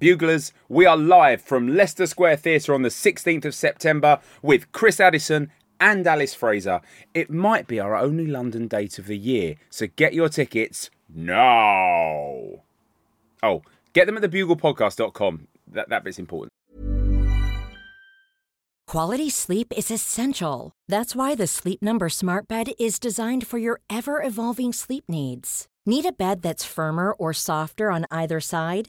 Buglers, we are live from Leicester Square Theatre on the 16th of September with Chris Addison and Alice Fraser. It might be our only London date of the year, so get your tickets now. Oh, get them at thebuglepodcast.com. That, that bit's important. Quality sleep is essential. That's why the Sleep Number Smart Bed is designed for your ever evolving sleep needs. Need a bed that's firmer or softer on either side?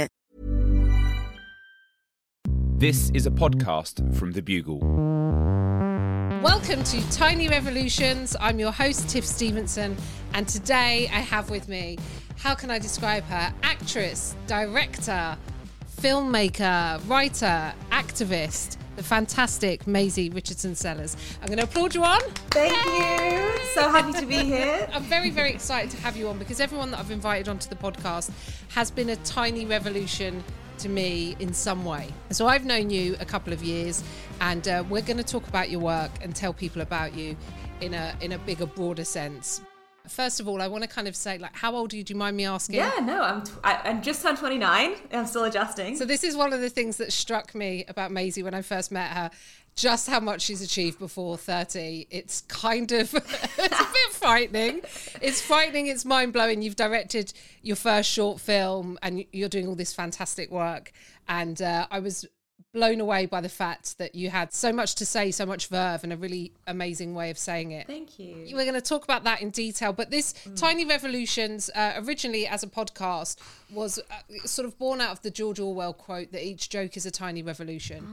This is a podcast from The Bugle. Welcome to Tiny Revolutions. I'm your host, Tiff Stevenson, and today I have with me, how can I describe her? Actress, director, filmmaker, writer, activist, the fantastic Maisie Richardson Sellers. I'm going to applaud you on. Thank you. So happy to be here. I'm very, very excited to have you on because everyone that I've invited onto the podcast has been a tiny revolution to me in some way. So I've known you a couple of years, and uh, we're going to talk about your work and tell people about you in a in a bigger, broader sense. First of all, I want to kind of say, like, how old are you? Do you mind me asking? Yeah, no, I'm t- I, I'm just turned 29. I'm still adjusting. So this is one of the things that struck me about Maisie when I first met her. Just how much she's achieved before 30. It's kind of it's a bit frightening. It's frightening, it's mind blowing. You've directed your first short film and you're doing all this fantastic work. And uh, I was blown away by the fact that you had so much to say, so much verve, and a really amazing way of saying it. Thank you. We're going to talk about that in detail, but this Tiny Revolutions, uh, originally as a podcast, was uh, sort of born out of the George Orwell quote that each joke is a tiny revolution.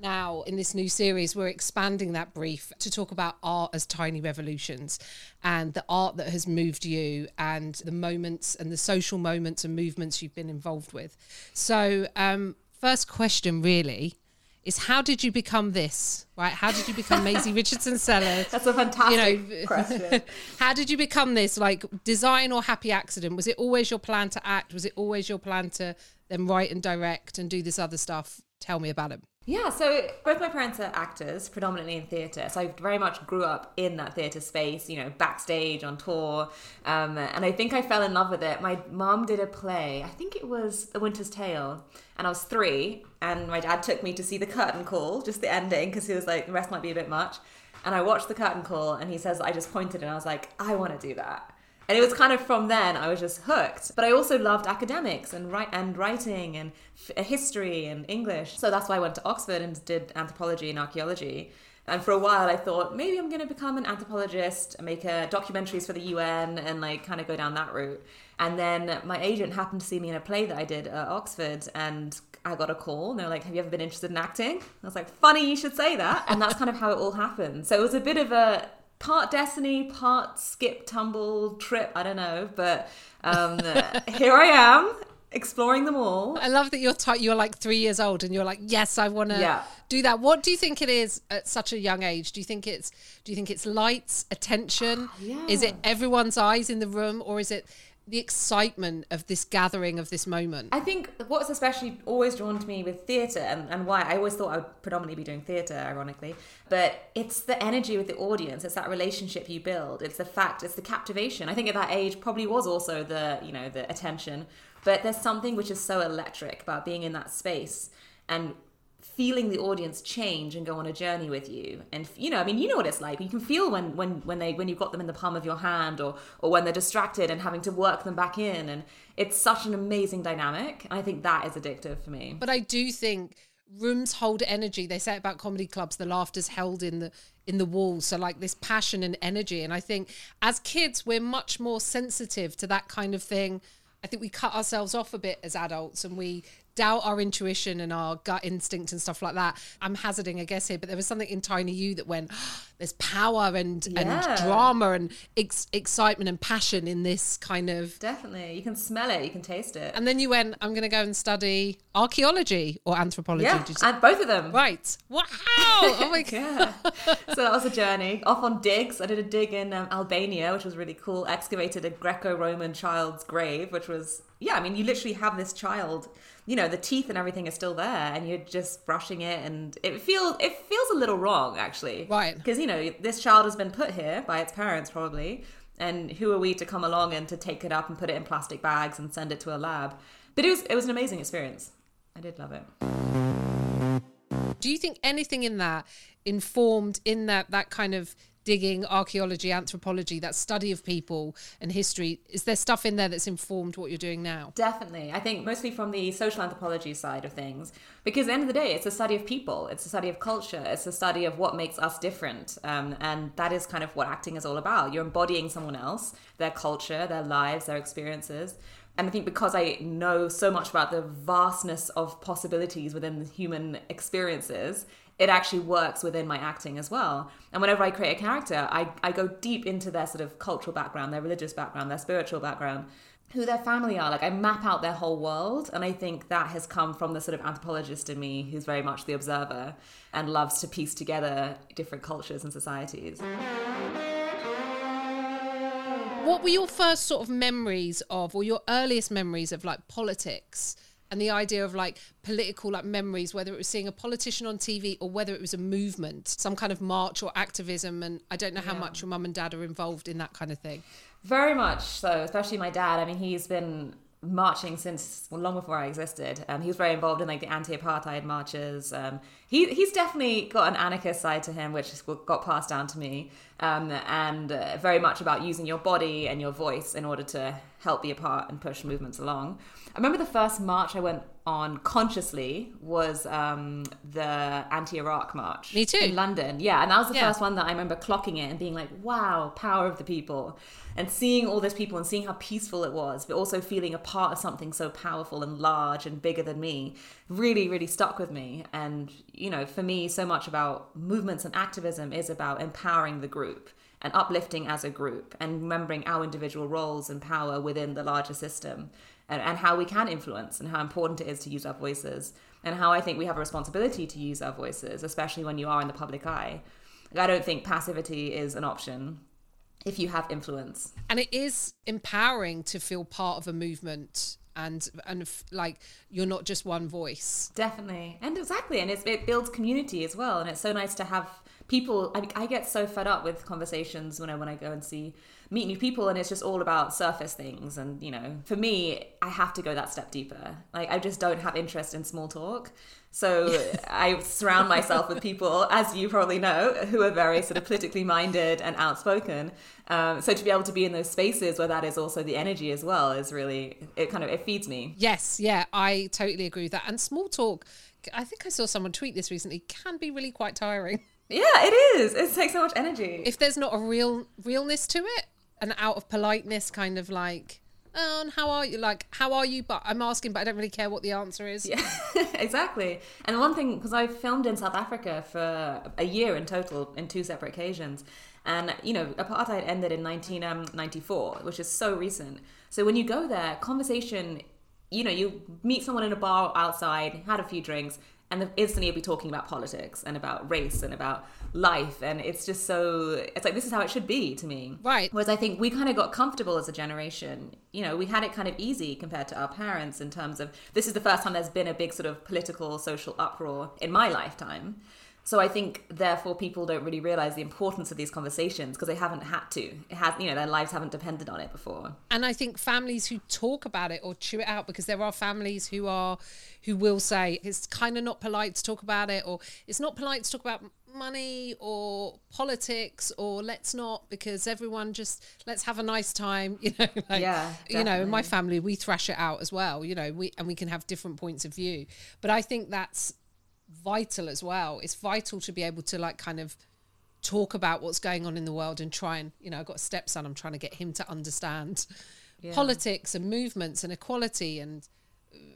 Now, in this new series, we're expanding that brief to talk about art as tiny revolutions and the art that has moved you and the moments and the social moments and movements you've been involved with. So, um, first question really is how did you become this? Right? How did you become Maisie Richardson Sellers? That's a fantastic You know, question. How did you become this? Like design or happy accident? Was it always your plan to act? Was it always your plan to then write and direct and do this other stuff? Tell me about it. Yeah, so both my parents are actors, predominantly in theatre. So I very much grew up in that theatre space, you know, backstage on tour. Um, and I think I fell in love with it. My mom did a play, I think it was The Winter's Tale, and I was three. And my dad took me to see the curtain call, just the ending, because he was like, the rest might be a bit much. And I watched the curtain call, and he says, I just pointed, and I was like, I want to do that. And it was kind of from then I was just hooked. But I also loved academics and write and writing and f- history and English. So that's why I went to Oxford and did anthropology and archaeology. And for a while I thought maybe I'm going to become an anthropologist, make uh, documentaries for the UN and like kind of go down that route. And then my agent happened to see me in a play that I did at Oxford and I got a call and they were like, Have you ever been interested in acting? I was like, Funny you should say that. And that's kind of how it all happened. So it was a bit of a part destiny, part skip, tumble, trip. I don't know, but um, here I am exploring them all. I love that you're t- you're like three years old and you're like, yes, I want to Yeah. do that. What do you think it is at such a young age? Do you think it's do you think it's lights, attention? Yeah, Is it everyone's eyes in the room, or is it the excitement of this gathering of this moment? I think what's especially always drawn to me with theatre and, and why I always thought I would predominantly be doing theatre, ironically, but it's the energy with the audience. It's that relationship you build. It's the fact, it's the captivation. I think at that age probably was also the, you know, the attention. But there's something which is so electric about being in that space and feeling the audience change and go on a journey with you and you know i mean you know what it's like you can feel when when when they when you've got them in the palm of your hand or or when they're distracted and having to work them back in and it's such an amazing dynamic and i think that is addictive for me But I do think rooms hold energy. They say about comedy clubs, the laughter's held in the in the walls. So like this passion and energy. And I think as kids, we're much more sensitive to that kind of thing. I think we cut ourselves off a bit as adults and we doubt our intuition and our gut instinct and stuff like that. I'm hazarding a guess here, but there was something in Tiny You that went, oh, there's power and Yeah. and drama and ex- excitement and passion in this kind of. Definitely. You can smell it, you can taste it. And then you went, I'm going to go and study archaeology or anthropology. yeah, Did you- and both of them. right. Wow. Oh my God. Yeah. so that was a journey. Off on digs. I did a dig in um, Albania, which was really cool. Excavated a Greco Roman child's grave, which was, yeah, I mean, you literally have this child, you know, the teeth and everything is still there, and you're just brushing it, and it feels, it feels a little wrong, actually. Right. Because, you know, this child has been put here by its parents, probably. And who are we to come along and to take it up and put it in plastic bags and send it to a lab? But it was, it was an amazing experience. I did love it. Do you think anything in that informed in that that kind of digging, archaeology, anthropology, that study of people and history? Is there stuff in there that's informed what you're doing now? Definitely. I think mostly from the social anthropology side of things. Because at the end of the day, it's a study of people, it's a study of culture, it's a study of what makes us different. Um, and that is kind of what acting is all about. You're embodying someone else, their culture, their lives, their experiences. And I think because I know so much about the vastness of possibilities within the human experiences, it actually works within my acting as well. And whenever I create a character, I, I go deep into their sort of cultural background, their religious background, their spiritual background, who their family are. Like I map out their whole world. And I think that has come from the sort of anthropologist in me who's very much the observer and loves to piece together different cultures and societies. What were your first sort of memories of, or your earliest memories of like politics? And the idea of like political like memories, whether it was seeing a politician on TV or whether it was a movement, some kind of march or activism. And I don't know how much your mum and dad are involved in that kind of thing. Very much so, especially my dad. I mean, he's been marching since well, long before I existed. Um, he was very involved in like the anti-apartheid marches. Um, he he's definitely got an anarchist side to him, which got passed down to me, um, and uh, very much about using your body and your voice in order to help the apart and push movements along. I remember the first march I went on consciously was um, the anti-Iraq march. Me too. In London, yeah, and that was the Yeah. first one that I remember clocking it and being like, "Wow, power of the people," and seeing all those people and seeing how peaceful it was, but also feeling a part of something so powerful and large and bigger than me, really, really stuck with me. And you know, for me, so much about movements and activism is about empowering the group and uplifting as a group and remembering our individual roles and power within the larger system and, and how we can influence and how important it is to use our voices and how I think we have a responsibility to use our voices, especially when you are in the public eye. Like, I don't think passivity is an option if you have influence. and it is empowering to feel part of a movement and and f- like you're not just one voice Definitely. And exactly. And it's, it builds community as well. And it's so nice to have people. I, I get so fed up with conversations when I, when I go and see, meet new people and it's just all about surface things. And, you know, for me, I have to go that step deeper. Like, I just don't have interest in small talk. So I surround myself with people, as you probably know, who are very sort of politically minded and outspoken. Um, so to be able to be in those spaces where that is also the energy as well is really, it kind of, it feeds me. yes yeah i totally agree with that and small talk i think i saw someone tweet this recently can be really quite tiring Yeah, it is. It takes so much energy. if there's not a real realness to it an out of politeness kind of like oh and how are you like how are you but i'm asking but i don't really care what the answer is Yeah, exactly. And one thing, because I filmed in South Africa for a year in total in two separate occasions. And, you know, apartheid ended in 1994, um, which is so recent. So when you go there, conversation, you know, you meet someone in a bar outside, had a few drinks, and instantly you'll be talking about politics and about race and about life. And it's just so, it's like, this is how it should be to me. Right. Whereas I think we kind of got comfortable as a generation. You know, we had it kind of easy compared to our parents in terms of this is the first time there's been a big sort of political, social uproar in my lifetime. So I think therefore people don't really realize the importance of these conversations because they haven't had to. It has, you know, their lives haven't depended on it before. and I think families who talk about it or chew it out because there are families who are who will say it's kind of not polite to talk about it or it's not polite to talk about money or politics or let's not because everyone just let's have a nice time you know like Yeah, you know in my family we thrash it out as well you know we and we can have different points of view but I think that's vital as well. It's vital to be able to like kind of talk about what's going on in the world and try and you know I've got a stepson. I'm trying to get him to understand politics and movements and equality and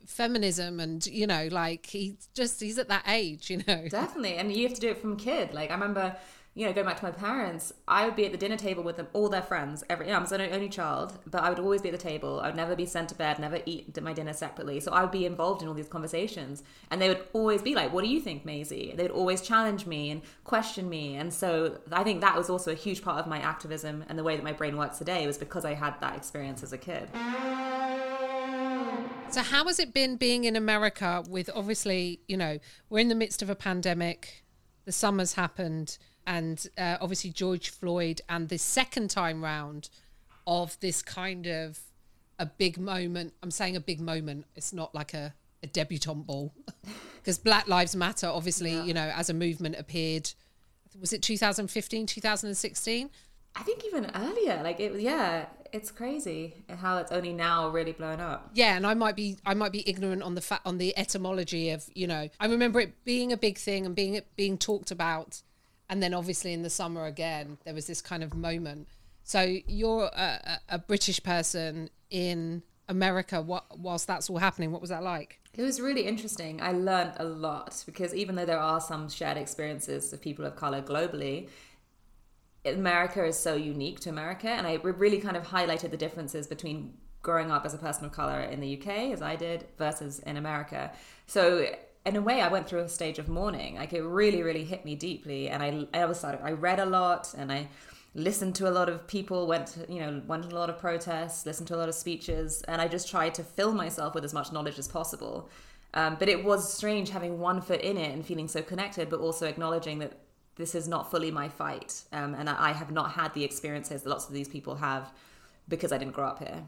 feminism and you know like he just he's at that age you know Definitely. And you have to do it from kid. Like I remember, you know, going back to my parents, I would be at the dinner table with them, all their friends. Every, you know, I was an only child, but I would always be at the table. I would never be sent to bed, never eat my dinner separately. So I would be involved in all these conversations. And they would always be like, what do you think, Maisie? They would always challenge me and question me. And so I think that was also a huge part of my activism and the way that my brain works today was because I had that experience as a kid. So how has it been being in America with obviously, you know, we're in the midst of a pandemic, the summer's happened, and uh, obviously George Floyd, and the second time round of this kind of a big moment. I'm saying a big moment. It's not like a, a debutante ball because Black Lives Matter, obviously, you know, as a movement appeared. Was it 2015, 2016? I think even earlier, like it, was, yeah, it's crazy how it's only now really blown up. Yeah, and I might be I might be ignorant on the fa- on the etymology of you know I remember it being a big thing and being being talked about, and then obviously in the summer again there was this kind of moment. So you're a, a, a British person in America. What whilst that's all happening, what was that like? It was really interesting. I learned a lot because even though there are some shared experiences of people of color globally, America is so unique to America, and I really kind of highlighted the differences between growing up as a person of color in the UK, as I did, versus in America. So in a way, I went through a stage of mourning. Like it really, really hit me deeply, and I I was started. I read a lot, and I listened to a lot of people. Went to, you know went to a lot of protests, listened to a lot of speeches, and I just tried to fill myself with as much knowledge as possible. Um, but it was strange having one foot in it and feeling so connected, but also acknowledging that this is not fully my fight, um, and I have not had the experiences that lots of these people have because I didn't grow up here.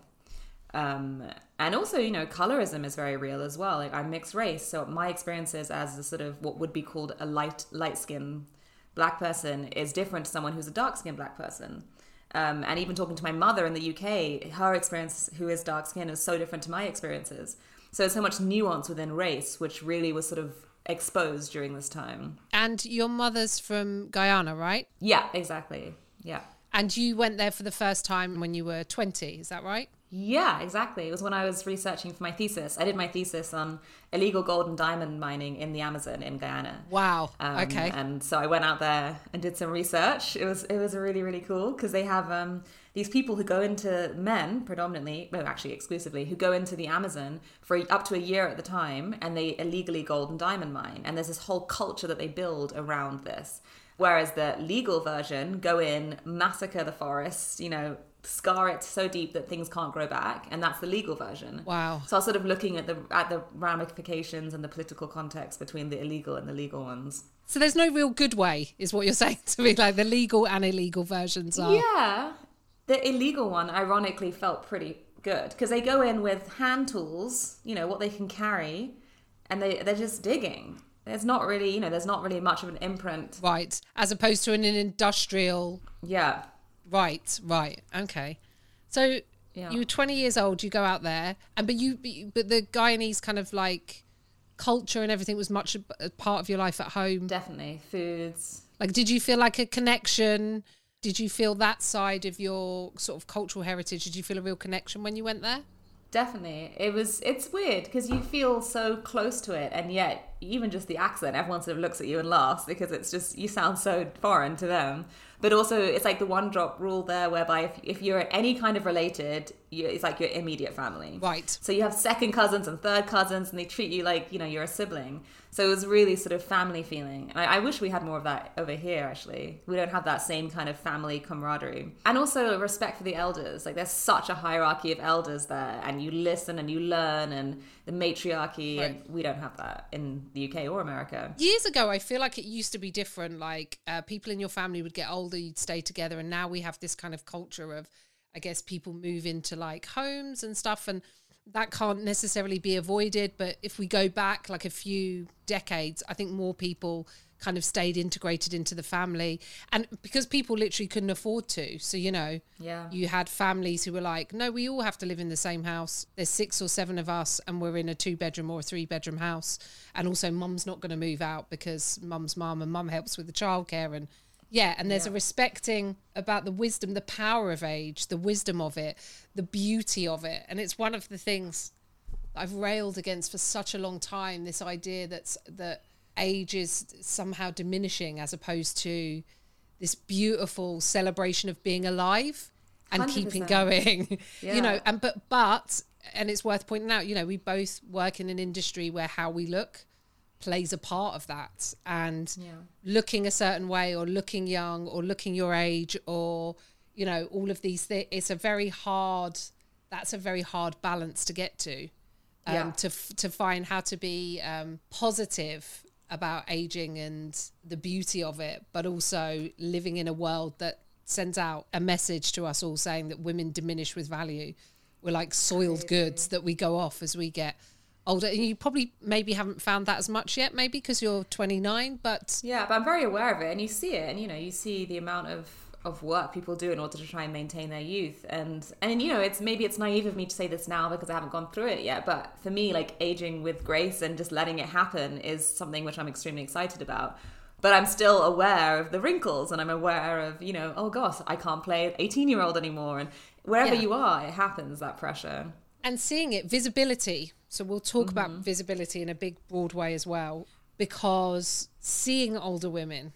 Um, and also, you know, colorism is very real as well. Like I'm mixed race, so my experiences as a sort of what would be called a light light skin black person is different to someone who's a dark skinned black person. Um, and even talking to my mother in the UK, her experience, who is dark skinned, is so different to my experiences. So there's so much nuance within race, which really was sort of exposed during this time. And your mother's from Guyana, right? Yeah, exactly. Yeah. And you went there for the first time when you were 20, is that right? Yeah, exactly. It was when I was researching for my thesis. I did my thesis on illegal gold and diamond mining in the Amazon in Guyana. Wow. Um, okay. And so I went out there and did some research. It was it was really really cool because they have um, these people who go into men predominantly, well actually exclusively, who go into the Amazon for up to a year at the time, and they illegally gold and diamond mine. And there's this whole culture that they build around this. Whereas the legal version go in, massacre the forest, you know, scar it so deep that things can't grow back, and that's the legal version. Wow. So I was sort of looking at the at the ramifications and the political context between the illegal and the legal ones. So there's no real good way, is what you're saying to me. Like the legal and illegal versions are. Yeah. The illegal one, ironically, felt pretty good because they go in with hand tools, you know, what they can carry, and they, they're just digging. There's not really, you know, there's not really much of an imprint. Right. As opposed to in an industrial. Yeah. Right. Right. Okay. So Yeah. you were 20 years old. You go out there, and but you but the Guyanese kind of like culture and everything was much a part of your life at home. Definitely. Foods. Like, did you feel like a connection? Did you feel that side of your sort of cultural heritage? Did you feel a real connection when you went there? Definitely. It was, it's weird because you feel so close to it, and yet, even just the accent, everyone sort of looks at you and laughs because it's just, you sound so foreign to them. But also, it's like the one drop rule there, whereby if, if you're any kind of related, you, it's like your immediate family. Right. So you have second cousins and third cousins, and they treat you like you know you're a sibling. So it was really sort of family feeling. And I, I wish we had more of that over here. Actually, we don't have that same kind of family camaraderie, and also respect for the elders. Like there's such a hierarchy of elders there, and you listen and you learn, and the matriarchy, Right. and we don't have that in the UK or America. Years ago, I feel like it used to be different. Like uh, people in your family would get older, you'd stay together, and now we have this kind of culture of, I guess, people move into like homes and stuff. And that can't necessarily be avoided. But if we go back like a few decades, I think more people kind of stayed integrated into the family. And because people literally couldn't afford to. So, you know, Yeah. you had families who were like, no, we all have to live in the same house. There's six or seven of us, and we're in a two bedroom or a three bedroom house. And also, mum's not going to move out because mum's mum and mum helps with the childcare. And yeah, and there's a respecting about the wisdom, the power of age, the wisdom of it, the beauty of it. And it's one of the things I've railed against for such a long time this idea that's that age is somehow diminishing as opposed to this beautiful celebration of being alive and keeping 100%. going you know and but but and it's worth pointing out you know we both work in an industry where how we look plays a part of that and looking a certain way or looking young or looking your age or you know all of these things it's a very hard that's a very hard balance to get to um, Yeah. to f- to find how to be um, positive about aging and the beauty of it, but also living in a world that sends out a message to us all saying that women diminish with value. We're like soiled goods that we go off as we get older. And you probably maybe haven't found that as much yet, maybe because you're 29, but Yeah, but I'm very aware of it, and you see it, and you know, you see the amount of of work people do in order to try and maintain their youth, and and you know, it's maybe it's naive of me to say this now because I haven't gone through it yet, but for me, like aging with grace and just letting it happen is something which I'm extremely excited about. But I'm still aware of the wrinkles, and I'm aware of you know, oh gosh, I can't play 18 year old anymore, and wherever Yeah. you are, it happens that pressure. And seeing it visibility. So we'll talk about Mm-hmm. visibility in a big broad way as well because seeing older women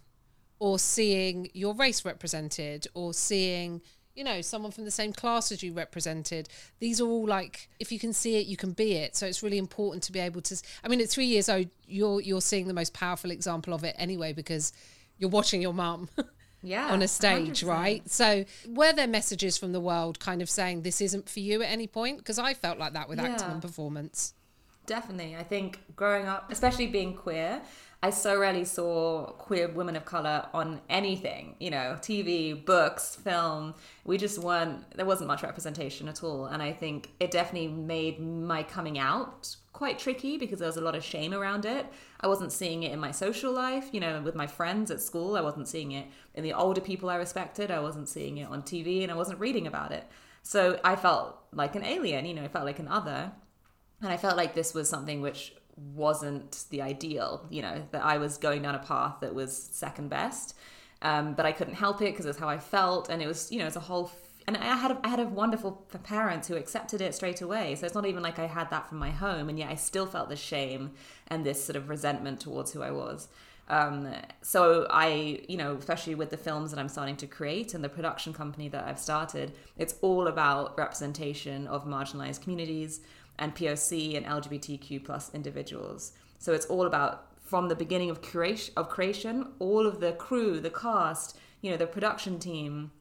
or seeing your race represented or seeing you know someone from the same class as you represented these are all like if you can see it you can be it. So it's really important to be able to i mean at 3 years old you're you're seeing the most powerful example of it anyway because you're watching your mum Yeah, on a stage, 100%. right? So, were there messages from the world kind of saying this isn't for you at any point? Because I felt like that with acting and performance. Definitely. I think growing up, especially being queer, I so rarely saw queer women of color on anything, you know, TV, books, film. We just weren't, there wasn't much representation at all. And I think it definitely made my coming out quite tricky because there was a lot of shame around it. I wasn't seeing it in my social life, you know, with my friends at school. I wasn't seeing it in the older people I respected. I wasn't seeing it on TV and I wasn't reading about it. So I felt like an alien, you know, I felt like an other. And I felt like this was something which wasn't the ideal, you know, that I was going down a path that was second best. Um, but I couldn't help it because it's how I felt. And it was, you know, it's a whole. F- and I had, I had a wonderful parents who accepted it straight away. So it's not even like I had that from my home. And yet I still felt this shame and this sort of resentment towards who I was. Um, so I, you know, especially with the films that I'm starting to create and the production company that I've started, it's all about representation of marginalized communities and POC and LGBTQ plus individuals. So it's all about from the beginning of creation of creation, all of the crew, the cast, you know, the production team,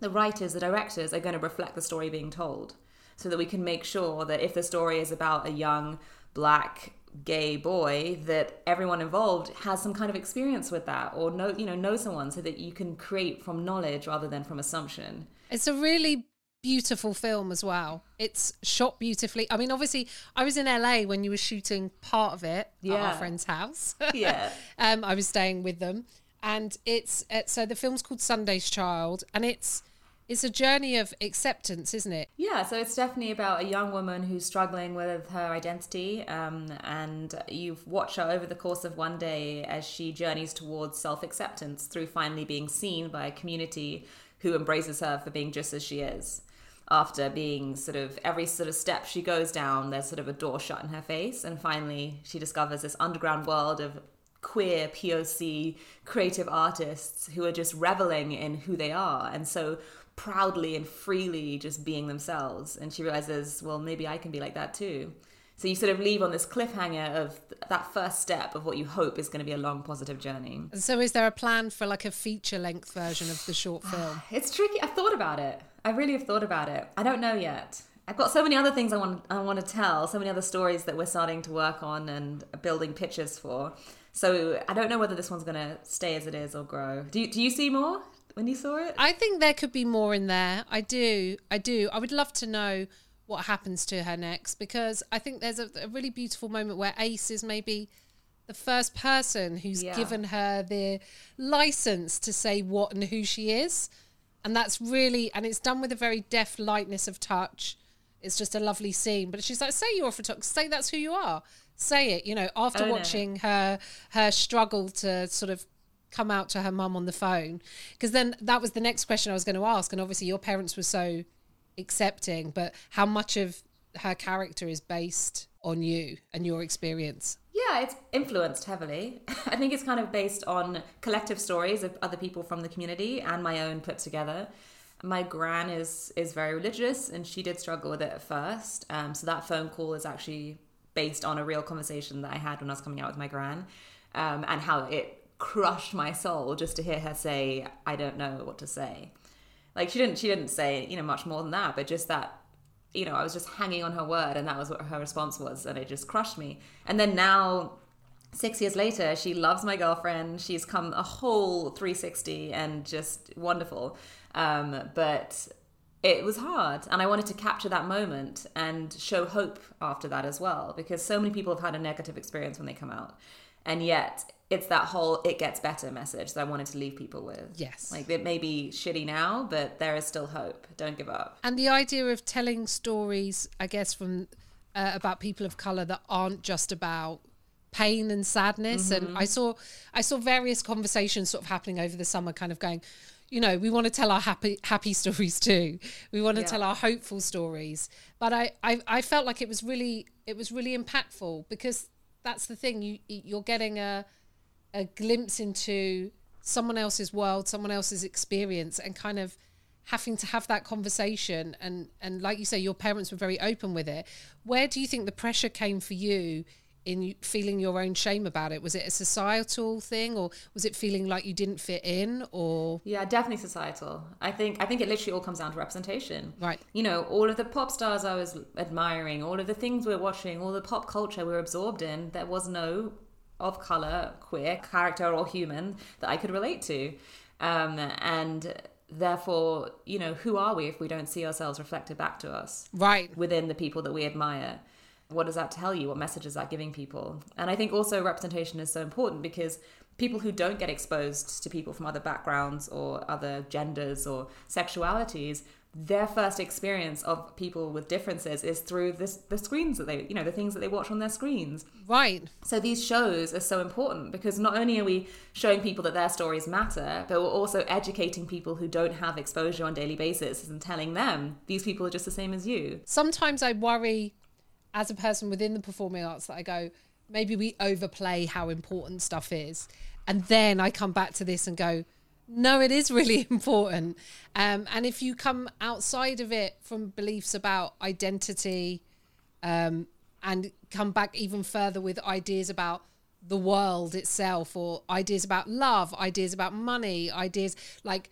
the writers, the directors are going to reflect the story being told. So that we can make sure that if the story is about a young black gay boy that everyone involved has some kind of experience with that or know you know know someone so that you can create from knowledge rather than from assumption It's a really beautiful film as well. It's shot beautifully. I mean, obviously, I was in LA when you were shooting part of it at our friend's house. Yeah. um, I was staying with them, and it's uh, so the film's called Sunday's Child, and it's it's a journey of acceptance, isn't it? Yeah, so it's definitely about a young woman who's struggling with her identity, um, and you watch her over the course of one day as she journeys towards self acceptance through finally being seen by a community who embraces her for being just as she is. After being sort of every sort of step she goes down, there's sort of a door shut in her face, and finally she discovers this underground world of queer POC creative artists who are just reveling in who they are and so proudly and freely just being themselves. And she realizes, well, maybe I can be like that too. So you sort of leave on this cliffhanger of that first step of what you hope is going to be a long positive journey. And so, is there a plan for like a feature length version of the short film? It's tricky. I've thought about it. I really have thought about it. I don't know yet. I've got so many other things I want I want to tell, so many other stories that we're starting to work on and building pitches for. So I don't know whether this one's going to stay as it is or grow. Do you, do you see more when you saw it? I think there could be more in there. I do. I do. I would love to know what happens to her next because I think there's a, a really beautiful moment where Ace is maybe the first person who's Yeah. given her the license to say what and who she is. And that's really, and it's done with a very deft lightness of touch. It's just a lovely scene. But she's like, say you're a photographer, say that's who you are. Say it, you know, after it. watching her her struggle to sort of come out to her mum on the phone. Because then that was the next question I was going to ask. And obviously your parents were so accepting, but how much of her character is based on you and your experience? Yeah, it's influenced heavily. I think it's kind of based on collective stories of other people from the community and my own put together. My gran is is very religious, and she did struggle with it at first. Um, so that phone call is actually based on a real conversation that I had when I was coming out with my gran, um, and how it crushed my soul just to hear her say, "I don't know what to say." Like she didn't she didn't say you know much more than that, but just that you know, I was just hanging on her word, and that was what her response was, and it just crushed me. And then now, six years later, she loves my girlfriend. She's come a whole 360 and just wonderful. Um, but it was hard, and I wanted to capture that moment and show hope after that as well, because so many people have had a negative experience when they come out, and yet it's that whole "it gets better" message that I wanted to leave people with. Yes. like it may be shitty now, but there is still hope. Don't give up. And the idea of telling stories, I guess, from uh, about people of color that aren't just about pain and sadness. And I saw, I saw various conversations sort of happening over the summer, kind of going, you know, we want to tell our happy happy stories too. We want to Yeah. tell our hopeful stories. But I, I, I felt like it was really, it was really impactful because that's the thing. You, you're getting a, a glimpse into someone else's world, someone else's experience, and kind of having to have that conversation. And and like you say, your parents were very open with it. Where do you think the pressure came for you in feeling your own shame about it? Was it a societal thing, or was it feeling like you didn't fit in, or Yeah, definitely societal. I think I think it literally all comes down to representation. Right. You know, all of the pop stars I was admiring, all of the things we're watching, all the pop culture we're absorbed in, there was no of color, queer character or human that I could relate to. Um, and therefore, you know, who are we if we don't see ourselves reflected back to us? right? within the people that we admire. What does that tell you? What message is that giving people? And I think also representation is so important because people who don't get exposed to people from other backgrounds or other genders or sexualities, their first experience of people with differences is through this the screens that they you know the things that they watch on their screens Right. so these shows are so important because not only are we showing people that their stories matter, but we're also educating people who don't have exposure on a daily basis and telling them these people are just the same as you. sometimes I worry as a person within the performing arts that I go, maybe we overplay how important stuff is. And then I come back to this and go, no, it is really important. Um, and if you come outside of it from beliefs about identity um, and come back even further with ideas about the world itself or ideas about love, ideas about money, ideas like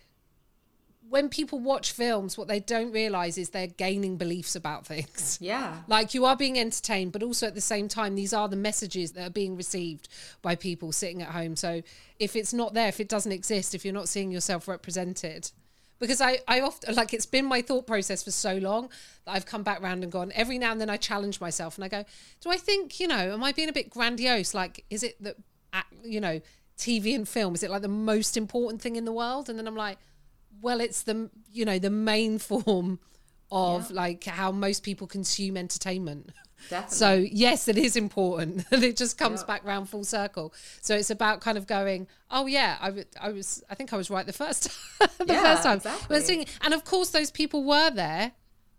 when people watch films, what they don't realize is they're gaining beliefs about things. Yeah. Like you are being entertained, but also at the same time, these are the messages that are being received by people sitting at home. So if it's not there, if it doesn't exist, if you're not seeing yourself represented, because I, I often like it's been my thought process for so long that I've come back round and gone every now and then I challenge myself and I go, do I think, you know, am I being a bit grandiose? Like, is it that, you know, TV and film, is it like the most important thing in the world? And then I'm like, well, it's the, you know, the main form of like how most people consume entertainment. Definitely. So yes, it is important, and it just comes back round full circle. So it's about kind of going, oh yeah, I, w- I was, I think I was right the first, the Yeah, first time. exactly. I was thinking- and of course, those people were there,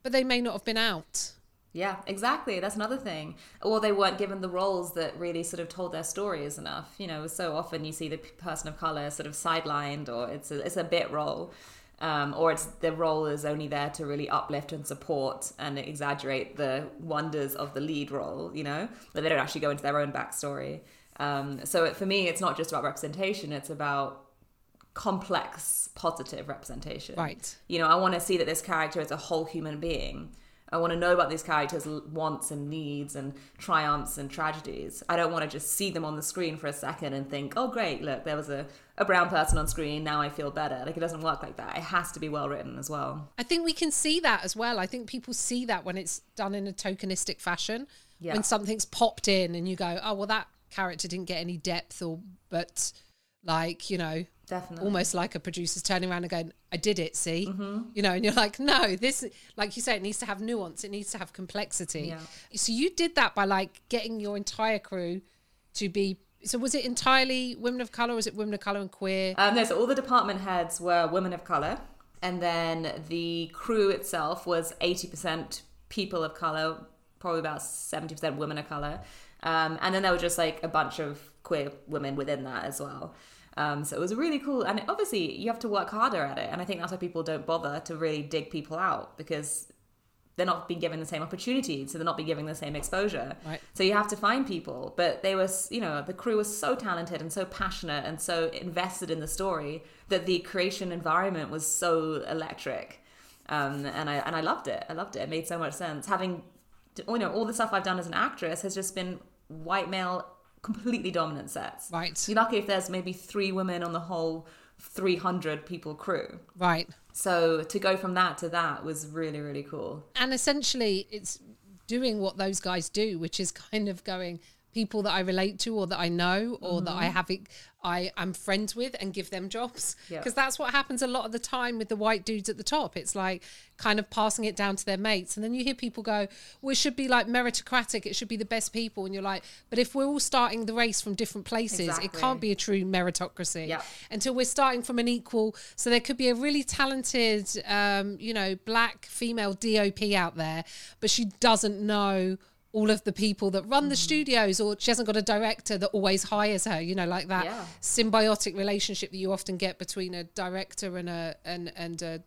but they may not have been out. Yeah, exactly. That's another thing. Or they weren't given the roles that really sort of told their stories enough. You know, so often you see the person of color sort of sidelined, or it's a, it's a bit role, um, or it's the role is only there to really uplift and support and exaggerate the wonders of the lead role. You know, but they don't actually go into their own backstory. Um, so it, for me, it's not just about representation; it's about complex, positive representation. Right. You know, I want to see that this character is a whole human being. I want to know about these characters' wants and needs and triumphs and tragedies. I don't want to just see them on the screen for a second and think, oh, great, look, there was a, a brown person on screen. Now I feel better. Like, it doesn't work like that. It has to be well written as well. I think we can see that as well. I think people see that when it's done in a tokenistic fashion. Yeah. When something's popped in and you go, oh, well, that character didn't get any depth or, but like, you know, Definitely. almost like a producer's turning around and going, I did it, see? Mm-hmm. You know, and you're like, no, this, like you say, it needs to have nuance, it needs to have complexity. Yeah. So you did that by like getting your entire crew to be, so was it entirely women of colour or was it women of colour and queer? Um, no, so all the department heads were women of color, and then the crew itself was eighty percent people of color, probably about seventy percent women of color, um, and then there were just like a bunch of queer women within that as well. Um, so it was really cool, and obviously you have to work harder at it, and I think that's why people don't bother to really dig people out because they're not being given the same opportunity, so they're not being given the same exposure. Right. So you have to find people, but they were, you know, the crew was so talented and so passionate and so invested in the story that the creation environment was so electric, um, and I and I loved it. I loved it. It made so much sense. Having, you know, all the stuff I've done as an actress has just been white male, completely dominant sets. Right. You're lucky if there's maybe three women on the whole 300 people crew. Right. So to go from that to that was really really cool. and essentially it's doing what those guys do which is kind of going people that i relate to or that i know or that i have i am friends with and give them jobs. Because that's what happens a lot of the time with the white dudes at the top. It's like kind of passing it down to their mates. And then you hear people go well it should be like meritocratic. It should be the best people. And you're like but if we're all starting the race from different places it can't be a true meritocracy Yeah. until we're starting from an equal. So there could be a really talented, um, you know, black female DOP out there, but she doesn't know all of the people that run the Mm-hmm. studios, or she hasn't got a director that always hires her. You know, like that Yeah. symbiotic relationship that you often get between a director and a and and a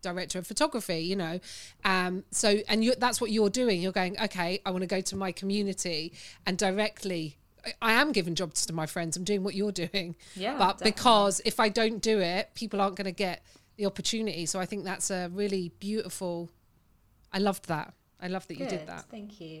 director of photography you know um so and you that's what you're doing you're going okay i want to go to my community and directly I- am giving jobs to my friends. I'm doing what you're doing. Yeah, But definitely. because if I don't do it, people aren't going to get the opportunity. So I think that's a really beautiful. I loved that. I love that you did that. Thank you.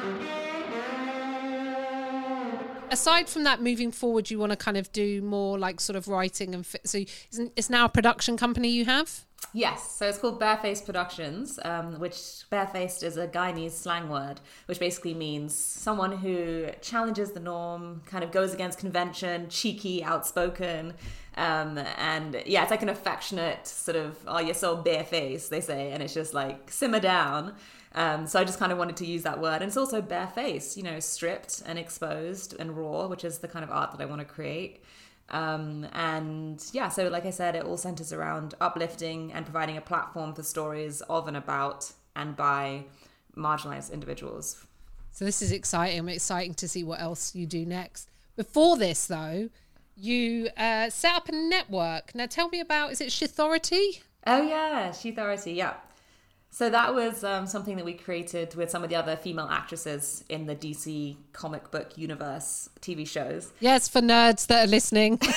Aside from that, moving forward, you want to kind of do more like sort of writing and fi- so it's now a production company you have. Yes, so it's called Barefaced Productions, um, which barefaced is a Guyanese slang word, which basically means someone who challenges the norm, kind of goes against convention, cheeky, outspoken, um, and yeah, it's like an affectionate sort of "oh, you're so barefaced," they say, and it's just like simmer down. Um, so I just kind of wanted to use that word, and it's also barefaced, you know, stripped and exposed and raw, which is the kind of art that I want to create. Um, and yeah, so like I said, it all centers around uplifting and providing a platform for stories of and about and by marginalized individuals. So this is exciting. I'm exciting to see what else you do next. Before this, though, you uh, set up a network. Now, tell me about is it Shithority? Oh yeah, She Authority, yeah. So that was um, something that we created with some of the other female actresses in the DC comic book universe TV shows. Yes, for nerds that are listening.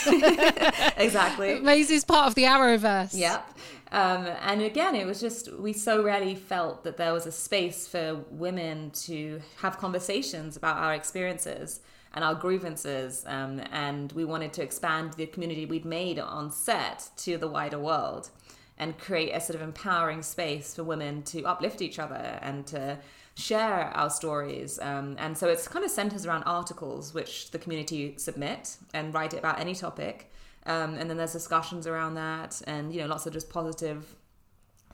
Exactly. Maisie's part of the Arrowverse. Yep. Um, and again, it was just, we so rarely felt that there was a space for women to have conversations about our experiences and our grievances. Um, and we wanted to expand the community we'd made on set to the wider world and create a sort of empowering space for women to uplift each other and to share our stories. Um, and so it's kind of centers around articles which the community submit and write about any topic. Um, and then there's discussions around that and, you know, lots of just positive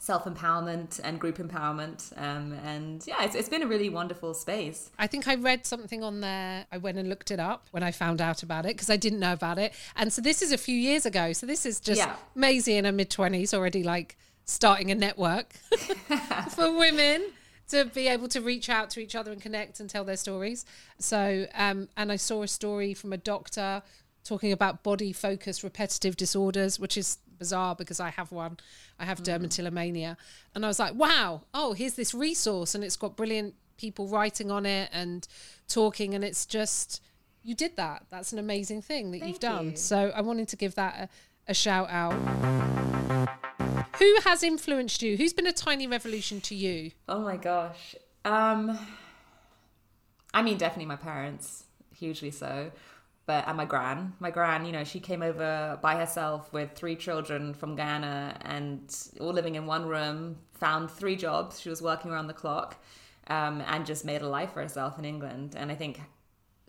self empowerment and group empowerment. Um, and yeah, it's, it's been a really wonderful space. I think I read something on there. I went and looked it up when I found out about it because I didn't know about it. And so this is a few years ago. So this is just Yeah. Maisie in her mid 20s already like starting a network for women to be able to reach out to each other and connect and tell their stories. So, um, and I saw a story from a doctor talking about body focused repetitive disorders, which is bizarre because I have one. I have dermatillomania. And I was like, wow, oh, here's this resource and it's got brilliant people writing on it and talking. And it's just, you did that. That's an amazing thing that you've done. you. So I wanted to give that a, a shout out. Who has influenced you? Who's been a tiny revolution to you? Oh my gosh. Um, I mean, definitely my parents, hugely so. But and my gran, my gran, you know, she came over by herself with three children from Ghana and all living in one room. Found three jobs. She was working around the clock, um, and just made a life for herself in England. And I think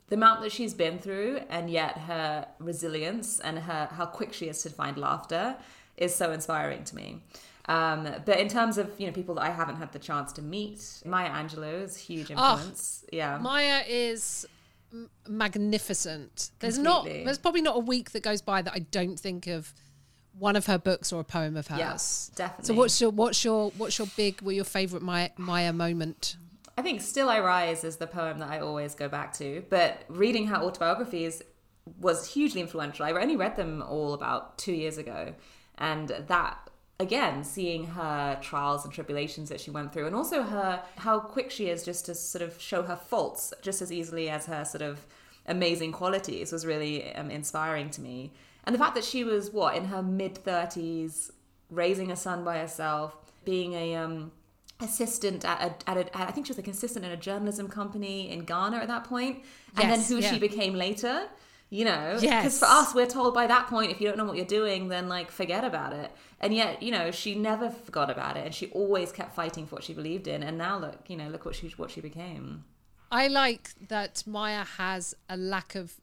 the amount that she's been through, and yet her resilience and her how quick she is to find laughter, is so inspiring to me. Um, but in terms of you know people that I haven't had the chance to meet, Maya Angelou is a huge influence. yeah, Maya is m- magnificent. There's not there's probably not a week that goes by that I don't think of one of her books or a poem of hers. Yes, definitely. So what's your what's your what's your big what your favorite Maya, Maya moment? I think Still I Rise is the poem that I always go back to. But reading her autobiographies was hugely influential. I only read them all about two years ago. And that, again, seeing her trials and tribulations that she went through, and also her how quick she is just to sort of show her faults just as easily as her sort of amazing qualities was really um, inspiring to me. And the fact that she was, what, in her mid 30s, raising a son by herself, being a. Um, assistant at a, at a, I think she was like an assistant in a journalism company in Ghana at that point, and Yes, then who yeah. she became later. You know, because Yes. for us, we're told by that point, if you don't know what you're doing, then like forget about it. And yet, you know, she never forgot about it, and she always kept fighting for what she believed in. And now look, you know, look what she what she became. I like that Maya has a lack of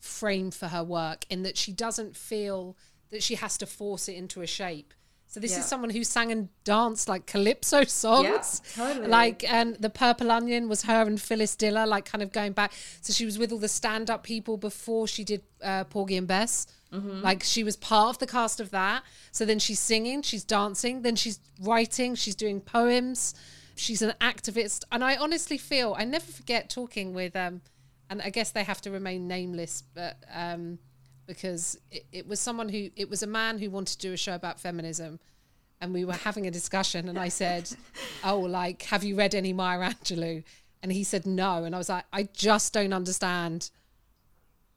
frame for her work in that she doesn't feel that she has to force it into a shape. So this Yeah. is someone who sang and danced like calypso songs. totally. Like and the Purple Onion was her and Phyllis Diller, like kind of going back. So she was with all the stand-up people before she did uh, Porgy and Bess. Like she was part of the cast of that. So then she's singing, she's dancing, then she's writing, she's doing poems. She's an activist, and I honestly feel I never forget talking with um, and I guess they have to remain nameless, but um, because it, it was someone who it was a man who wanted to do a show about feminism, and we were having a discussion, and I said, "Oh, like, have you read any Maya Angelou?" And he said no, and I was like, "I just don't understand."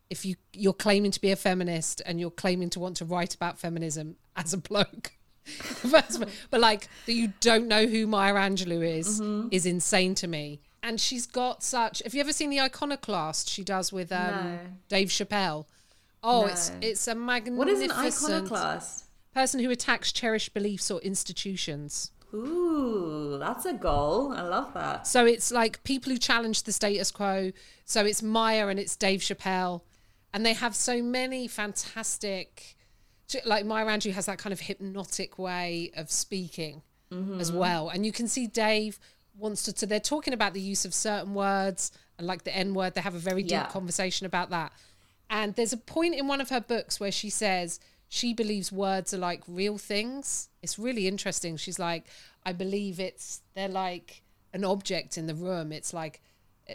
If you you're claiming to be a feminist and you're claiming to want to write about feminism as a bloke, but like that you don't know who Maya Angelou is is insane to me. And she's got such. Have you ever seen the Iconoclast she does with um, No. Dave Chappelle? Oh, it's No. it's a magnificent What is an iconoclast? person who attacks cherished beliefs or institutions. Ooh, that's a goal. I love that. So it's like people who challenge the status quo. So it's Maya and it's Dave Chappelle, and they have so many fantastic. Like Maya Angelou has that kind of hypnotic way of speaking mm-hmm. as well, and you can see Dave wants to. So they're talking about the use of certain words and like the N word. They have a very deep Yeah. conversation about that. And there's a point in one of her books where she says she believes words are like real things. It's really interesting. She's like, I believe it's they're like an object in the room. It's like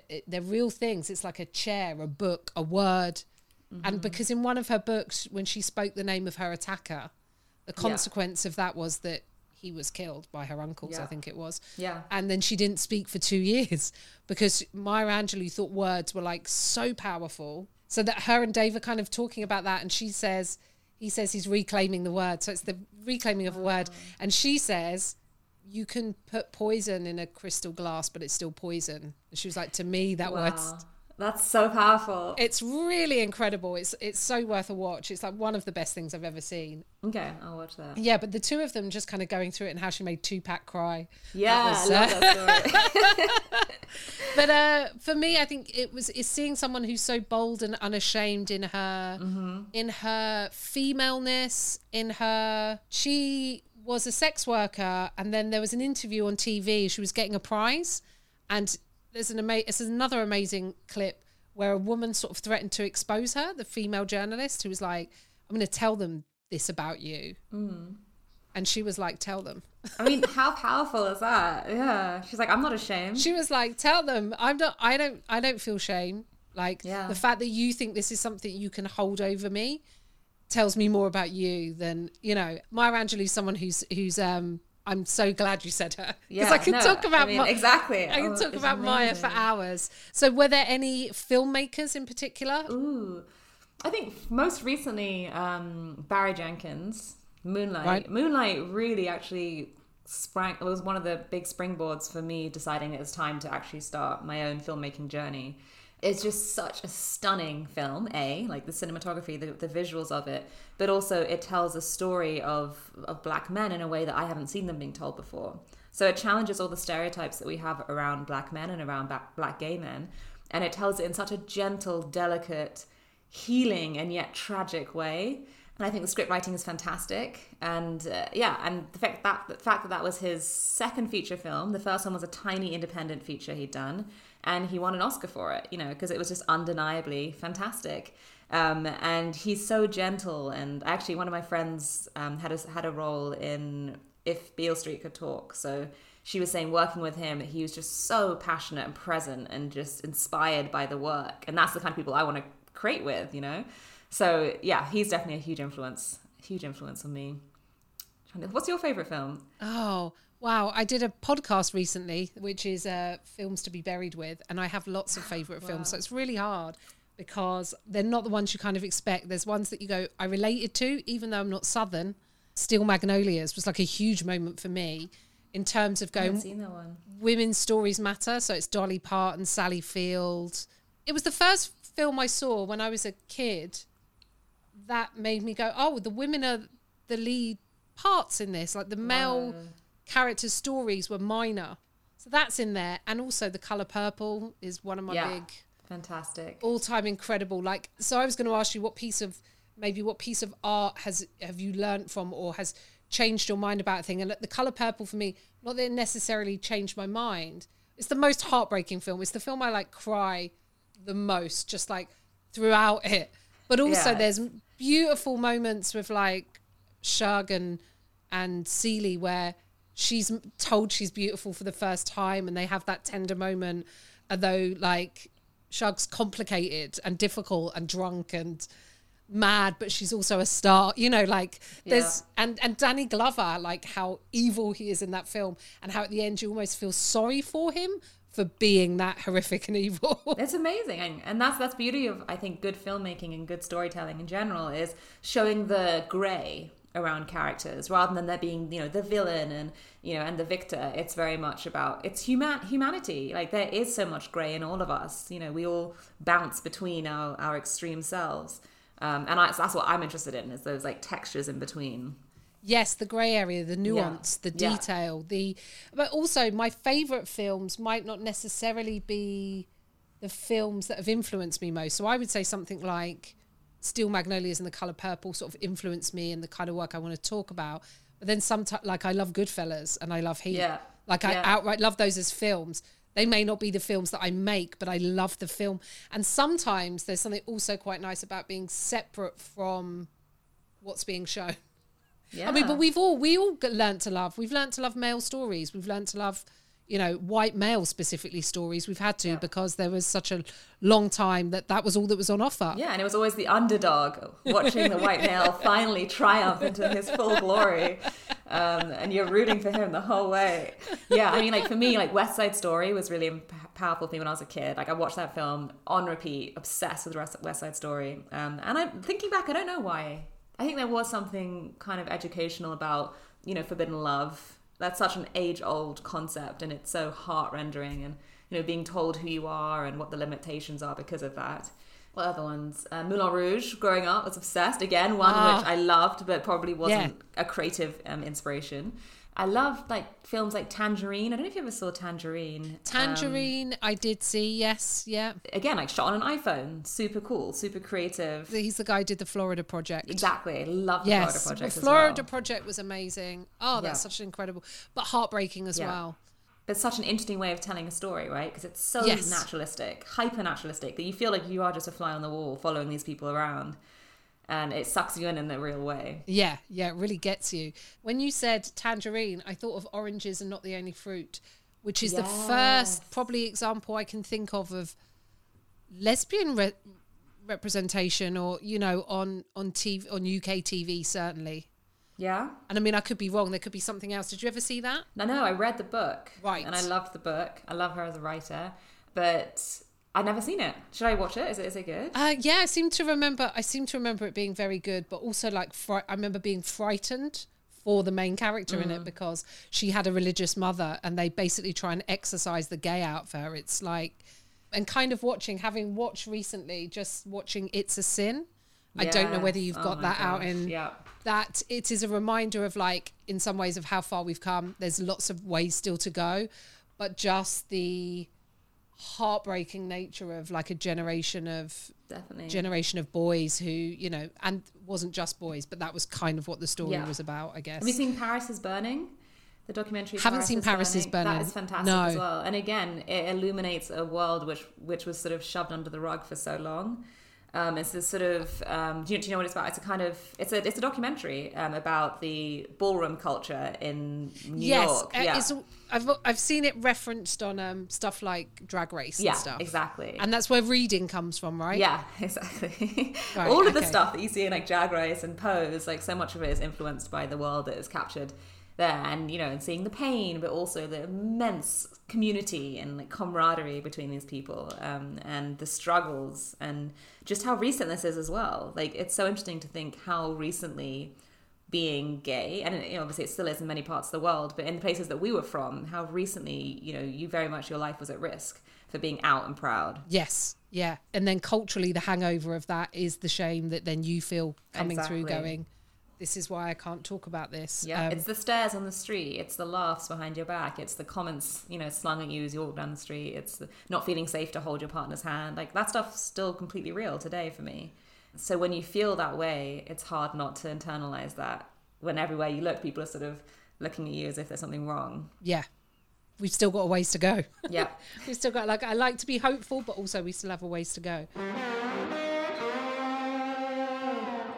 it, they're real things. It's like a chair, a book, a word. And mm-hmm. because in one of her books, when she spoke the name of her attacker, the consequence of that was that he was killed by her uncles, I think it was. Yeah. And then she didn't speak for two years because Maya Angelou thought words were like so powerful. So that her and Dave are kind of talking about that. And she says, he says he's reclaiming the word. So it's the reclaiming of a word. Oh. And she says, you can put poison in a crystal glass, but it's still poison. And she was like, to me, that word's Wow. That's so powerful. it's really incredible. It's it's so worth a watch. It's like one of the best things I've ever seen. okay, I'll watch that. Yeah, but the two of them just kind of going through it and how she made Tupac cry. Yeah, was, I love uh, that story. But uh, for me, I think it was is seeing someone who's so bold and unashamed in her in her femaleness, in her she was a sex worker, and then there was an interview on TV. She was getting a prize, and there's an ama- it's another amazing clip where a woman sort of threatened to expose her, the female journalist who was like, "I'm going to tell them this about you," and she was like, "Tell them." I mean, how powerful is that? Yeah. She's like, I'm not ashamed. She was like, "Tell them I'm not. I don't. I don't feel shame. Like Yeah. the fact that you think this is something you can hold over me tells me more about you than you know." Maya Angelou's someone who's who's. um I'm so glad you said her because I Yeah, could no, talk about I mean, Ma- exactly. I can Oh, talk about Maya for hours. So, were there any filmmakers in particular? Ooh. I think most recently, um, Barry Jenkins, Moonlight. Right. Moonlight really actually sprang, it was one of the big springboards for me deciding it was time to actually start my own filmmaking journey. It's just such a stunning film, A, like the cinematography, the, the visuals of it, but also it tells a story of, of black men in a way that I haven't seen them being told before. So it challenges all the stereotypes that we have around black men and around black, gay men. And it tells it in such a gentle, delicate, healing and yet tragic way. And I think the script writing is fantastic. And uh, yeah, and the fact that the fact that that was his second feature film. The first one was a tiny independent feature he'd done, and he won an Oscar for it. You know, because it was just undeniably fantastic. Um, and he's so gentle. And actually, one of my friends um, had a, had a role in If Beale Street Could Talk. So she was saying working with him, he was just so passionate and present and just inspired by the work. And that's the kind of people I want to create with, you know. So yeah, he's definitely a huge influence, huge influence on me. What's your favorite film? Oh, wow. I did a podcast recently, which is uh, Films to Be Buried With, and I have lots of favourite films. So it's really hard because they're not the ones you kind of expect. There's ones that you go, I related to, even though I'm not Southern. Steel Magnolias was like a huge moment for me in terms of going, seen that one. women's stories matter. So it's Dolly Parton, Sally Field. It was the first film I saw when I was a kid that made me go, oh, the women are the lead parts in this. Like the male character stories were minor. So that's in there. And also The Colour Purple is one of my yeah, big fantastic. all time incredible. Like, so I was going to ask you what piece of maybe what piece of art has have you learned from or has changed your mind about a thing? And the color purple for me, not that it necessarily changed my mind. It's the most heartbreaking film. It's the film I like cry the most, just like throughout it. But also, Yeah. there's beautiful moments with like Shug and and Celie where she's told she's beautiful for the first time, and they have that tender moment. Although, like Shug's complicated and difficult and drunk and mad, but she's also a star. You know, like there's and and Danny Glover, like how evil he is in that film, and how at the end you almost feel sorry for him for being that horrific and evil. It's amazing, and, and that's that's beauty of I think good filmmaking and good storytelling in general is showing the grey around characters rather than there being you know the villain and you know and the victor. It's very much about it's human humanity. Like there is so much grey in all of us. You know, we all bounce between our our extreme selves, um, and I, that's what I'm interested in is those like textures in between. Yes, the grey area, the nuance, the Yeah. detail, the but also my favourite films might not necessarily be the films that have influenced me most. So I would say something like Steel Magnolias and The Colour Purple sort of influenced me and the kind of work I want to talk about. But then sometimes like I love Goodfellas and I love Heat. Yeah. Like I Yeah. outright love those as films. They may not be the films that I make, but I love the film. And sometimes there's something also quite nice about being separate from what's being shown. Yeah, I mean, but we've all we all learnt to love. We've learned to love male stories. We've learned to love, you know, white male specifically stories. We've had to because there was such a long time that that was all that was on offer. Yeah, and it was always the underdog watching the white male finally triumph into his full glory. um, and you're rooting for him the whole way. Yeah, I mean, like for me, like West Side Story was really a powerful for me when I was a kid. Like I watched that film on repeat, obsessed with West Side Story. Um, and I'm thinking back, I don't know why. I think there was something kind of educational about you know forbidden love. That's such an age-old concept, and it's so heart-rendering, and you know being told who you are and what the limitations are because of that what other ones? Uh, Moulin Rouge. Growing up, was obsessed. Again, one Ah. which I loved, but probably wasn't a creative um, inspiration. I love like films like Tangerine. I don't know if you ever saw Tangerine. Um, Tangerine, I did see. Yes, yeah. again, like shot on an iPhone. Super cool. Super creative. He's the guy who did the Florida Project. Exactly. Love the Yes, Florida Project the Florida well. Project was amazing. Oh, that's Yeah. such an incredible, but heartbreaking as Yeah. well. It's such an interesting way of telling a story, right? Because it's so Yes. naturalistic, hyper naturalistic, that you feel like you are just a fly on the wall following these people around. And it sucks you in in a real way. Yeah, yeah, it really gets you. When you said tangerine, I thought of oranges and not the only fruit, which is the first probably example I can think of of lesbian re- representation, or you know, on on TV on UK TV certainly. Yeah? And I mean, I could be wrong. There could be something else. Did you ever see that? No, no, I read the book. Right. And I loved the book. I love her as a writer. But I'd never seen it. Should I watch it? Is it is it good? Uh, yeah, I seem to remember. I seem to remember it being very good, but also like fri- I remember being frightened for the main character in it because she had a religious mother, and they basically try and exercise the gay out of her. It's like, and kind of watching, having watched recently, just watching "It's a Sin." I don't know whether you've Oh got my that out gosh, in yeah. that it is a reminder of like in some ways of how far we've come there's lots of ways still to go but just the heartbreaking nature of like a generation of Definitely. generation of boys who you know and wasn't just boys but that was kind of what the story Yeah. was about i guess Have you seen Paris is Burning? The documentary. Haven't seen Paris is Burning. That is fantastic No. as well. And again, it illuminates a world which which was sort of shoved under the rug for so long. Um, it's this sort of um, do, you, do you know what it's about? It's a kind of it's a it's a documentary um, about the ballroom culture in New yes York. uh, yeah, I've, I've seen it referenced on um, stuff like drag race yeah, and stuff exactly. and that's where reading comes from right Yeah, exactly. Right, All of the stuff that you see in like Drag Race and Pose, like so much of it is influenced by the world that is captured there, and you know, and seeing the pain, but also the immense community and like camaraderie between these people, um, and the struggles, and just how recent this is as well. Like it's so interesting to think how recently being gay and you know, obviously it still is in many parts of the world but in the places that we were from how recently you know you very much your life was at risk for being out and proud Yes, yeah. And then culturally, the hangover of that is the shame that then you feel coming through going, this is why I can't talk about this. Yeah, Um, it's the stares on the street. It's the laughs behind your back. It's the comments, you know, slung at you as you walk down the street. It's the not feeling safe to hold your partner's hand. Like that stuff's still completely real today for me. So when you feel that way, it's hard not to internalize that. When everywhere you look, people are sort of looking at you as if there's something wrong. yeah. We've still got a ways to go. Yeah. We've still got, like, I like to be hopeful, but also we still have a ways to go.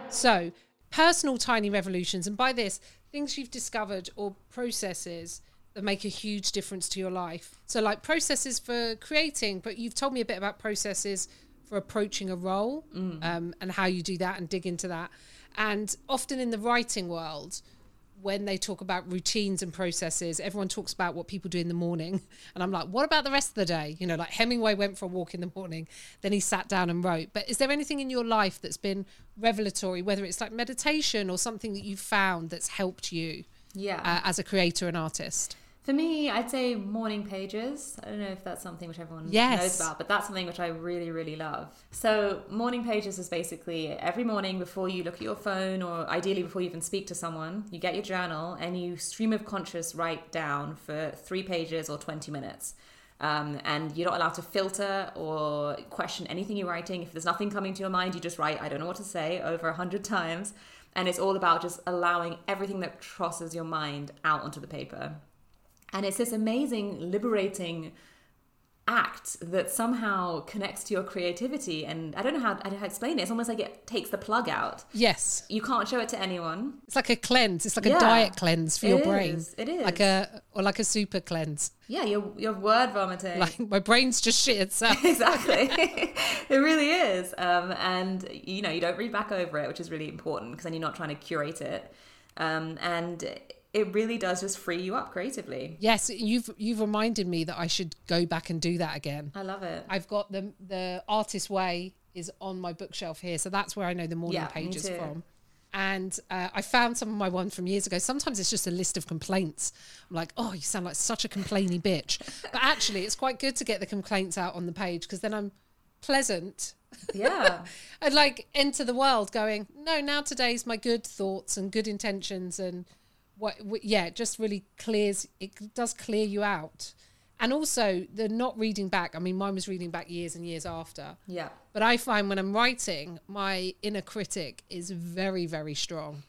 So, personal tiny revolutions, and by this, things you've discovered or processes that make a huge difference to your life. So, like processes for creating, but you've told me a bit about processes for approaching a role um, and how you do that and dig into that. And often in the writing world, when they talk about routines and processes, everyone talks about what people do in the morning. And I'm like, what about the rest of the day? You know, like Hemingway went for a walk in the morning, then he sat down and wrote. But is there anything in your life that's been revelatory, whether it's like meditation or something that you've found that's helped you Yeah. uh, as a creator and artist? For me, I'd say morning pages. I don't know if that's something which everyone Yes. knows about, but that's something which I really, really love. So, morning pages is basically every morning before you look at your phone, or ideally before you even speak to someone, you get your journal and you stream of conscious write down for three pages or 20 minutes. Um, and you're not allowed to filter or question anything you're writing. If there's nothing coming to your mind, you just write, I don't know what to say, over a hundred times. And it's all about just allowing everything that crosses your mind out onto the paper. And it's this amazing, liberating act that somehow connects to your creativity. And I don't know how, I don't how to explain it. It's almost like it takes the plug out. Yes. You can't show it to anyone. It's like a cleanse. It's like Yeah. a diet cleanse for It your brain. It is. Like a, or like a super cleanse. Yeah, you're, you're word vomiting. Like my brain's just shit itself. exactly. it really is. Um, and, you know, you don't read back over it, which is really important because then you're not trying to curate it. Um, and it really does just free you up creatively. Yes, you've you've reminded me that I should go back and do that again. I love it. I've got the the artist way is on my bookshelf here, so that's where I know the morning Yeah, pages from. And uh, I found some of my one from years ago. Sometimes it's just a list of complaints. I'm like, oh, you sound like such a complainy bitch. But actually, it's quite good to get the complaints out on the page because then I'm pleasant Yeah. and like enter the world going, no, now today's my good thoughts and good intentions and what, what yeah, it just really clears, it does clear you out. And also the not reading back. I mean, mine was reading back years and years after. yeah. But I find when I'm writing, my inner critic is very, very strong.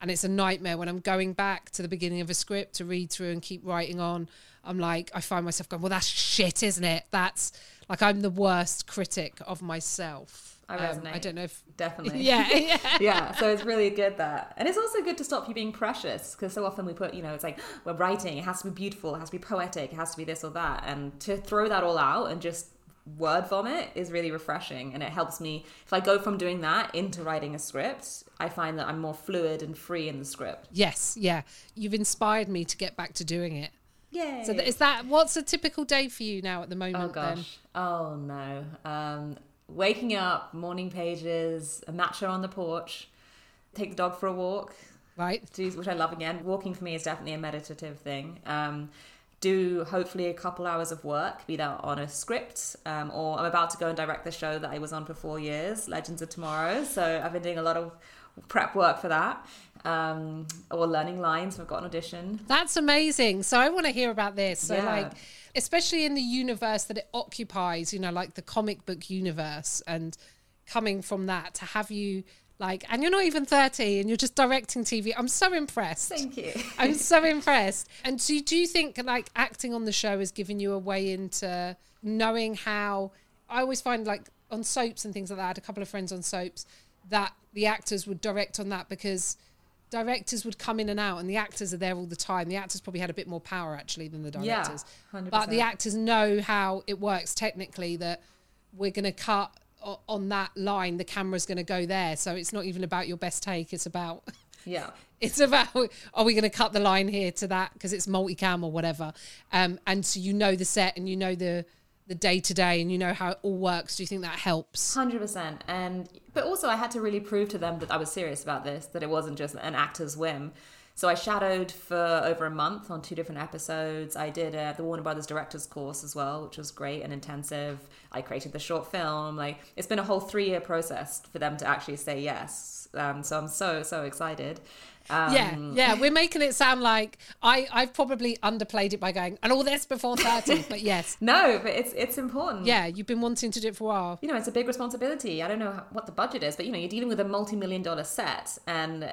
And it's a nightmare when I'm going back to the beginning of a script to read through and keep writing on. I'm like, I find myself going, well, that's shit, isn't it? That's like, I'm the worst critic of myself. I Um, resonate. I don't know if. Definitely. Yeah, yeah. yeah so it's really good that and it's also good to stop you being precious because so often we put you know it's like we're writing it has to be beautiful it has to be poetic it has to be this or that and to throw that all out and just word vomit is really refreshing and it helps me if i go from doing that into writing a script i find that i'm more fluid and free in the script Yes, yeah. You've inspired me to get back to doing it. Yay. So is that what's a typical day for you now at the moment? Oh gosh. Then? Oh no. Um, waking up, morning pages, a matcha on the porch, take the dog for a walk, Right. do, which I love again. Walking for me is definitely a meditative thing. Um, do hopefully a couple hours of work, be that on a script, um, or I'm about to go and direct the show that I was on for four years, Legends of Tomorrow. So I've been doing a lot of prep work for that, um, or learning lines. I've got an audition. That's amazing. So I want to hear about this. So Yeah. like especially in the universe that it occupies, you know, like the comic book universe and coming from that to have you like and you're not even 30 and you're just directing TV. I'm so impressed. Thank you. I'm so impressed. And do, do you think like acting on the show has given you a way into knowing how I always find like on soaps and things like that, I had a couple of friends on soaps that the actors would direct on that because directors would come in and out and the actors are there all the time. The actors probably had a bit more power actually than the directors Yeah, directors. 100%. But the actors know how it works technically that we're going to cut on that line, the camera's going to go there. So it's not even about your best take, it's about Yeah. it's about are we going to cut the line here to that because it's multicam or whatever um and so you know the set and you know the the day to day and you know how it all works do you think that helps Hundred percent, and but also I had to really prove to them that I was serious about this, that it wasn't just an actor's whim. So I shadowed for over a month on two different episodes. I did uh, the Warner Brothers directors course as well, which was great and intensive. I created the short film. Like it's been a whole three year process for them to actually say yes. Um, so I'm so so excited. Um, yeah yeah we're making it sound like i i've probably underplayed it by going and all this before 30 but yes No, but it's it's important. yeah you've been wanting to do it for a while you know, it's a big responsibility. I don't know how- what the budget is, but you know, you're dealing with a multi-million dollar set, and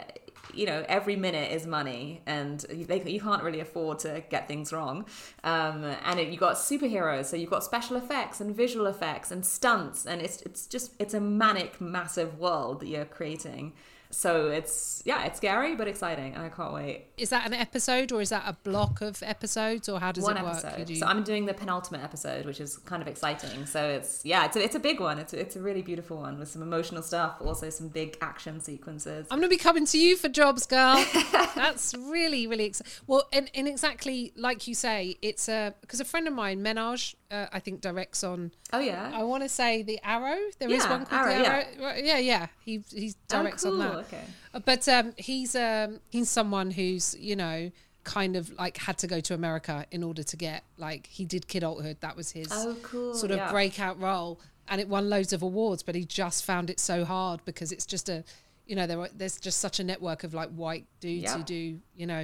you know, every minute is money, and you, they, you can't really afford to get things wrong. Um, and it, you got superheroes, so you've got special effects and visual effects and stunts, and it's it's just it's a manic, massive world that you're creating. So it's yeah, it's scary but exciting, and I can't wait. is that an episode or is that a block of episodes or how does one it work episode. You- So I'm doing the penultimate episode, which is kind of exciting. So it's yeah, it's a, it's a big one. It's a, it's a really beautiful one with some emotional stuff, also some big action sequences. I'm going to be coming to you for jobs, girl. That's really, really exciting. Well, and, and exactly like you say, it's a because a friend of mine, Menhaj, uh, I think directs on. oh yeah, I want to say the Arrow. There is Yeah, one called Arrow, the yeah. Arrow. Right, Yeah, yeah. He he directs on cool, that. okay. Uh, But um, he's um he's someone who's you know kind of like had to go to America in order to get like he did Kidulthood. That was his Oh, cool, sort of yeah. breakout role, and it won loads of awards. But he just found it so hard because it's just a you know there there's just such a network of like white dudes Yeah. who do you know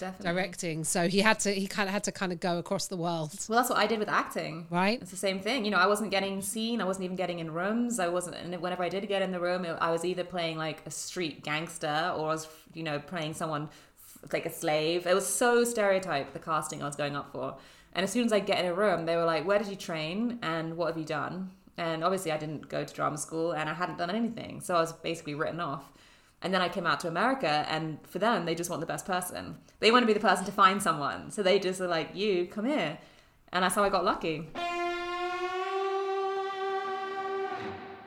definitely. directing. So he had to he kind of had to kind of go across the world. Well, that's what I did with acting. Right. It's the same thing. You know, I wasn't getting seen. I wasn't even getting in rooms. I wasn't. And whenever I did get in the room, I was either playing like a street gangster or I was, you know, playing someone f- like a slave. It was so stereotyped the casting I was going up for. And as soon as I get in a room, they were like, "Where did you train? And what have you done?" And obviously, I didn't go to drama school, and I hadn't done anything, so I was basically written off. And then I came out to America, and for them, they just want the best person. They want to be the person to find someone. So they just are like, you, come here. And that's how I got lucky.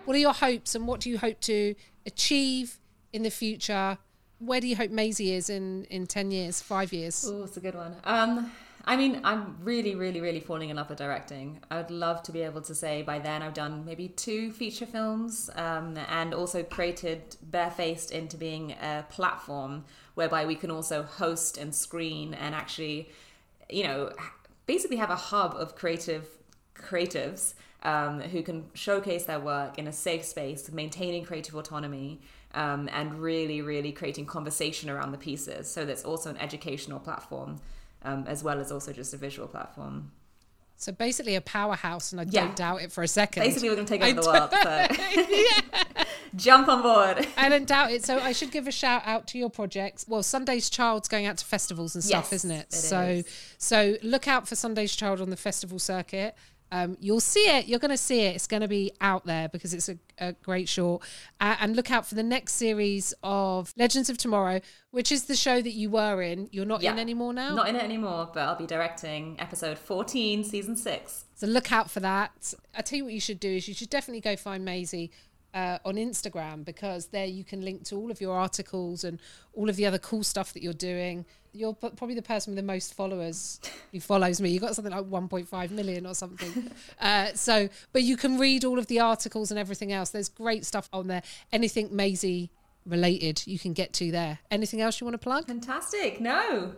What are your hopes and what do you hope to achieve in the future where do you hope Maisie is in in ten years, five years? Oh, it's a good one. Um, I mean, I'm really, really, really falling in love with directing. I would love to be able to say by then I've done maybe two feature films um, and also created Barefaced into being a platform whereby we can also host and screen and actually, you know, basically have a hub of creative creatives um, who can showcase their work in a safe space, maintaining creative autonomy. Um, and really, really creating conversation around the pieces. So that's also an educational platform um, as well as also just a visual platform. So basically a powerhouse, and I Yeah. don't doubt it for a second. Basically, we're going to take over the world. So jump on board. I don't doubt it. So I should give a shout out to your projects. Well, Sunday's Child's going out to festivals and stuff, Yes, isn't it? it so is. so look out for Sunday's Child on the festival circuit. Um, you'll see it. You're going to see it. It's going to be out there because it's a, a great short. Uh, and look out for the next series of Legends of Tomorrow, which is the show that you were in. You're not in anymore now. Not in it anymore, but I'll be directing episode 14, season six. So look out for that. I tell you what you should do is you should definitely go find Maisie uh, on Instagram because there you can link to all of your articles and all of the other cool stuff that you're doing. You're p- probably the person with the most followers who follows me. You got something like 1.5 million or something. uh, so, but you can read all of the articles and everything else. There's great stuff on there. Anything Maisie related, you can get to there. Anything else you want to plug? Fantastic. No.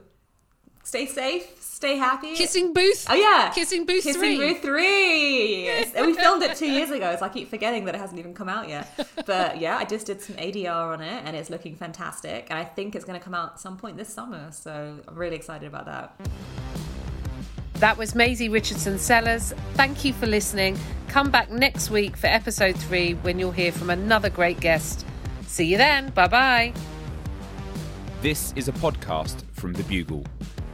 Stay safe, stay happy. Kissing booth. Oh yeah, Kissing Booth Kissing three. Booth three. Yes. we filmed it two years ago, so I keep forgetting that it hasn't even come out yet. But yeah, I just did some ADR on it, and it's looking fantastic. And I think it's going to come out at some point this summer. So I'm really excited about that. That was Maisie Richardson Sellers. Thank you for listening. Come back next week for episode three when you'll hear from another great guest. See you then. Bye bye. This is a podcast from The Bugle.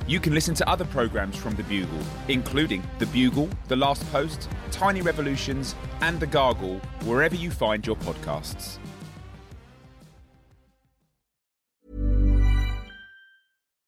You can listen to other programmes from The Bugle, including The Bugle, The Last Post, Tiny Revolutions, and The Gargle, wherever you find your podcasts.